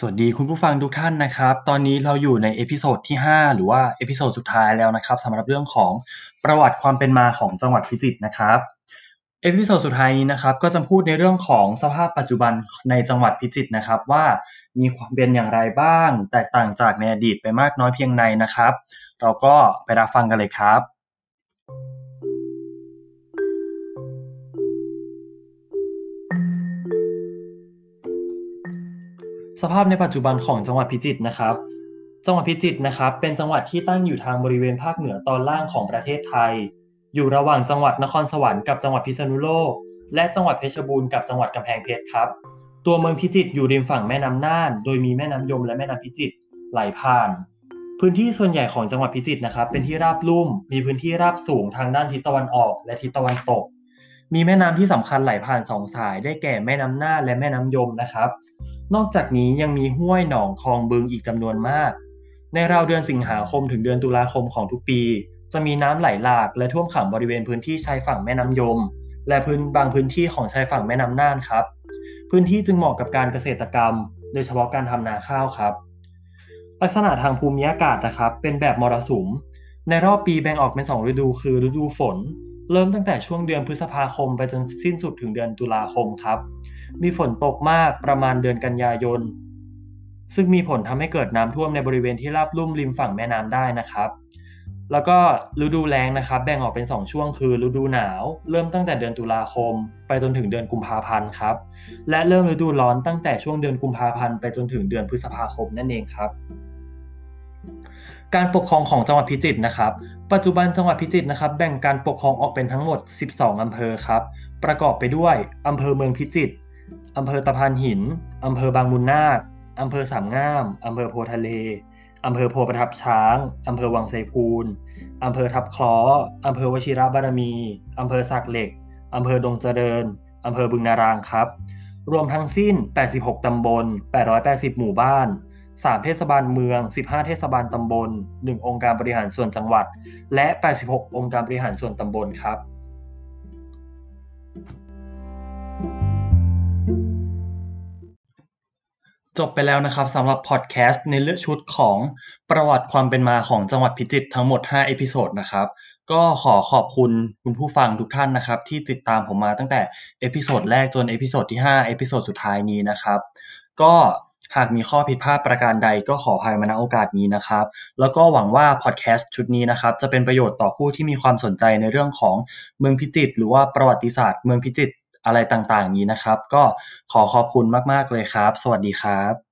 สวัสดีคุณผู้ฟังทุกท่านนะครับ ตอนนี้เราอยู่ใน episode ที่ 5 หรือว่า episode สุดท้ายแล้วนะครับสำหรับเรื่องของประวัติความเป็นมาของจังหวัดพิจิตรนะครับ episode สุดท้ายนี้นะครับก็จะพูดในเรื่องของสภาพปัจจุบันในจังหวัดพิจิตรนะครับ ว่ามีความเป็นอย่างไรบ้าง แตกต่างจากในอดีตไปมากน้อยเพียงใดนะครับ เราก็ไปรับฟังกันเลยครับ สภาพในปัจจุบันของจังหวัดพิจิตรนะครับ จังหวัดพิจิตรนะครับ เป็นจังหวัดที่ตั้งอยู่ทางบริเวณภาคเหนือตอนล่างของประเทศไทย อยู่ระหว่างจังหวัดนครสวรรค์กับจังหวัดพิษณุโลก และจังหวัดเพชรบูรณ์กับจังหวัดกำแพงเพชรครับ ตัวเมืองพิจิตรอยู่ริมฝั่งแม่น้ำน่าน โดยมีแม่น้ำยมและแม่น้ำพิจิตรไหลผ่าน พื้นที่ส่วนใหญ่ของจังหวัดพิจิตรนะครับ เป็นที่ราบลุ่ม มีพื้นที่ราบสูงทางด้านทิศตะวันออก และทิศตะวันตก มีแม่น้ำที่สำคัญไหลผ่านสองสาย ได้แก่แม่น้ำน่านและแม่น้ำยมนะครับ นอกจากนี้ยังมีห้วยหนองคลองบึงอีกจำนวนมาก ในราวเดือนสิงหาคมถึงเดือนตุลาคมของทุกปี จะมีน้ำไหลหลากและท่วมขังบริเวณพื้นที่ชายฝั่งแม่น้ำยม และพื้นบางพื้นที่ของชายฝั่งแม่น้ำน่านครับ พื้นที่จึงเหมาะกับการเกษตรกรรม โดยเฉพาะการทำนาข้าวครับ ลักษณะทางภูมิอากาศนะครับ เป็นแบบมรสุม ในรอบปีแบ่งออกเป็นสองฤดู คือฤดูฝน เริ่มตั้งแต่ช่วงเดือนพฤษภาคมไปจนสิ้นสุดถึงเดือนตุลาคมครับ มีฝนตกมากประมาณเดือนกันยายน ซึ่งมีผลทำให้เกิดน้ำท่วมในบริเวณที่ราบลุ่มริมฝั่งแม่น้ำได้นะครับ แล้วก็ฤดูแล้งนะครับ แบ่งออกเป็น 2 ช่วงคือ ฤดูหนาว เริ่มตั้งแต่เดือนตุลาคม ไปจนถึงเดือนกุมภาพันธ์ครับ และเริ่มฤดูร้อนตั้งแต่ช่วงเดือนกุมภาพันธ์ไปจนถึงเดือนพฤษภาคมนั่นเองครับการปกครองของจังหวัดพิจิตรนะครับ ปัจจุบันจังหวัดพิจิตรนะครับ แบ่งการปกครองออกเป็นทั้งหมด 12 อำเภอครับ ประกอบไปด้วย อำเภอเมืองพิจิตร อำเภอตะพานหิน อำเภอบางมุนนาค อำเภอสามงาม อำเภอโพทะเล อำเภอโพประทับช้าง อำเภอวังไซพูน อำเภอทับคล้อ อำเภอวชิระบารมี อำเภอสักเหล็ก อำเภอดงเจริญ อำเภอบึงนารางครับ รวมทั้งสิ้น 86 ตำบล 880 หมู่บ้าน 3 เทศบาลเมือง 15 เทศบาลตำบล 1 องค์การบริหารส่วนจังหวัด และ 86 องค์การบริหารส่วนตำบลครับ จบไปแล้วนะครับสำหรับพอดแคสต์ในเรื่องชุดของประวัติความเป็นมาของจังหวัดพิจิตรทั้งหมด 5 episode นะครับ ก็ขอขอบคุณคุณผู้ฟังทุกท่านนะครับ ที่ติดตามผมมาตั้งแต่ episode แรกจน episode ที่ 5 episode สุดท้ายนี้นะครับ ก็หากมีข้อผิดพลาดประการใดก็ขออภัยมาณโอกาสนี้นะครับ แล้วก็หวังว่าพอดแคสต์ชุดนี้นะครับ จะเป็นประโยชน์ต่อผู้ที่มีความสนใจในเรื่องของเมืองพิจิตรหรือว่าประวัติศาสตร์เมืองพิจิตร อะไรต่างๆนี้นะครับ ก็ขอขอบคุณมากๆเลยครับ สวัสดีครับ